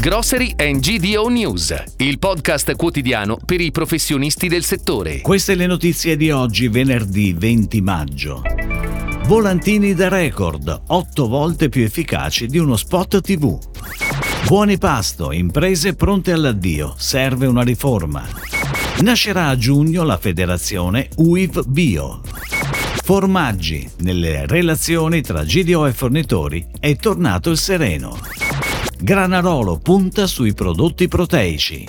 Grocery and GDO News, il podcast quotidiano per i professionisti del settore. Queste le notizie di oggi, venerdì 20 maggio. Volantini da record, 8 volte più efficaci di uno spot TV. Buoni pasto, imprese pronte all'addio, serve una riforma. Nascerà a giugno la federazione UIV Bio. Formaggi, nelle relazioni tra GDO e fornitori è tornato il sereno. Granarolo punta sui prodotti proteici.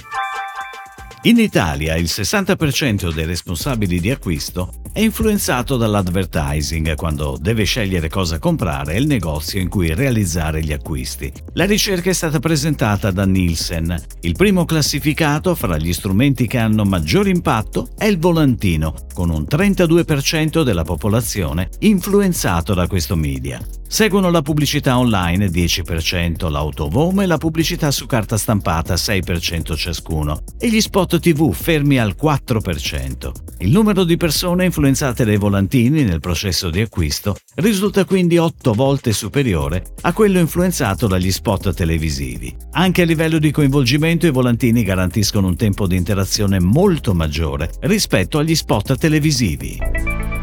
In Italia il 60% dei responsabili di acquisto è influenzato dall'advertising quando deve scegliere cosa comprare e il negozio in cui realizzare gli acquisti. La ricerca è stata presentata da Nielsen. Il primo classificato fra gli strumenti che hanno maggior impatto è il volantino, con un 32% della popolazione influenzato da questo media. Seguono la pubblicità online 10%, l'autovomo e la pubblicità su carta stampata 6% ciascuno e gli spot TV fermi al 4%. Il numero di persone influenzate dai volantini nel processo di acquisto risulta quindi 8 volte superiore a quello influenzato dagli spot televisivi. Anche a livello di coinvolgimento i volantini garantiscono un tempo di interazione molto maggiore rispetto agli spot televisivi.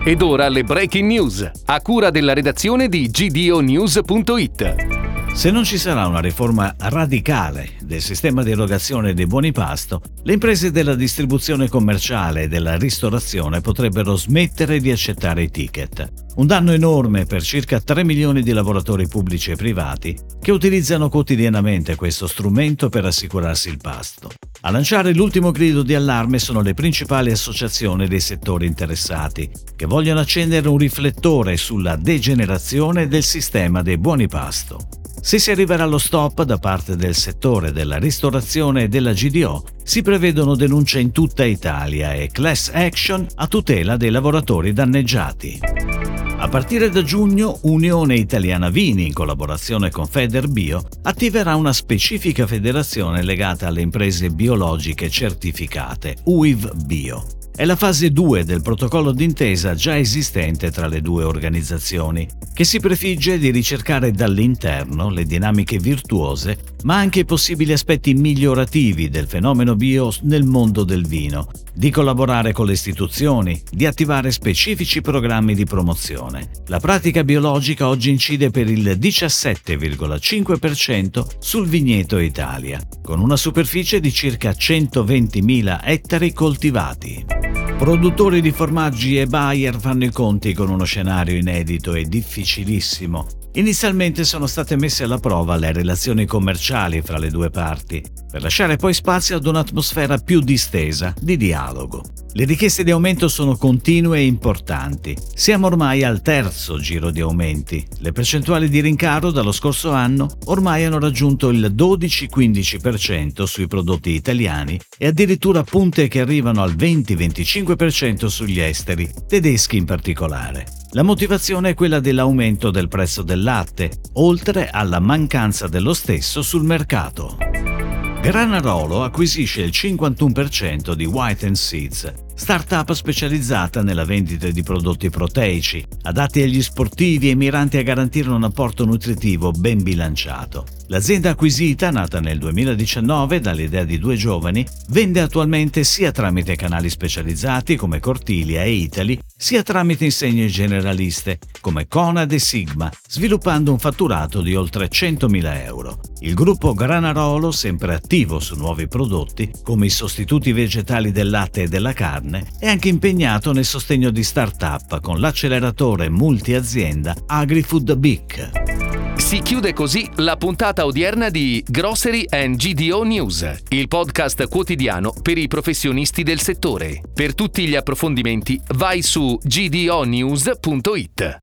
Ed ora le breaking news, a cura della redazione di gdonews.it. Se non ci sarà una riforma radicale del sistema di erogazione dei buoni pasto, le imprese della distribuzione commerciale e della ristorazione potrebbero smettere di accettare i ticket. Un danno enorme per circa 3 milioni di lavoratori pubblici e privati che utilizzano quotidianamente questo strumento per assicurarsi il pasto. A lanciare l'ultimo grido di allarme sono le principali associazioni dei settori interessati, che vogliono accendere un riflettore sulla degenerazione del sistema dei buoni pasto. Se si arriverà allo stop da parte del settore della ristorazione e della GDO, si prevedono denunce in tutta Italia e class action a tutela dei lavoratori danneggiati. A partire da giugno, Unione Italiana Vini, in collaborazione con Federbio, attiverà una specifica federazione legata alle imprese biologiche certificate, UIV Bio. È la fase 2 del protocollo d'intesa già esistente tra le due organizzazioni, che si prefigge di ricercare dall'interno le dinamiche virtuose, ma anche i possibili aspetti migliorativi del fenomeno bio nel mondo del vino, di collaborare con le istituzioni, di attivare specifici programmi di promozione. La pratica biologica oggi incide per il 17,5% sul vigneto Italia, con una superficie di circa 120.000 ettari coltivati. Produttori di formaggi e buyer fanno i conti con uno scenario inedito e difficilissimo. Inizialmente sono state messe alla prova le relazioni commerciali fra le due parti, per lasciare poi spazio ad un'atmosfera più distesa di dialogo. Le richieste di aumento sono continue e importanti. Siamo ormai al terzo giro di aumenti. Le percentuali di rincaro dallo scorso anno ormai hanno raggiunto il 12-15% sui prodotti italiani e addirittura punte che arrivano al 20-25% sugli esteri, tedeschi in particolare. La motivazione è quella dell'aumento del prezzo del latte, oltre alla mancanza dello stesso sul mercato. Granarolo acquisisce il 51% di White Seeds, startup specializzata nella vendita di prodotti proteici, adatti agli sportivi e miranti a garantire un apporto nutritivo ben bilanciato. L'azienda acquisita, nata nel 2019 dall'idea di due giovani, vende attualmente sia tramite canali specializzati come Cortilia e Italy, sia tramite insegne generaliste come Conad e Sigma, sviluppando un fatturato di oltre 100.000 euro. Il gruppo Granarolo, sempre attivo su nuovi prodotti, come i sostituti vegetali del latte e della carne, è anche impegnato nel sostegno di start-up con l'acceleratore multiazienda AgriFood BIC. Si chiude così la puntata odierna di Grocery and GDO News, il podcast quotidiano per i professionisti del settore. Per tutti gli approfondimenti vai su gdonews.it.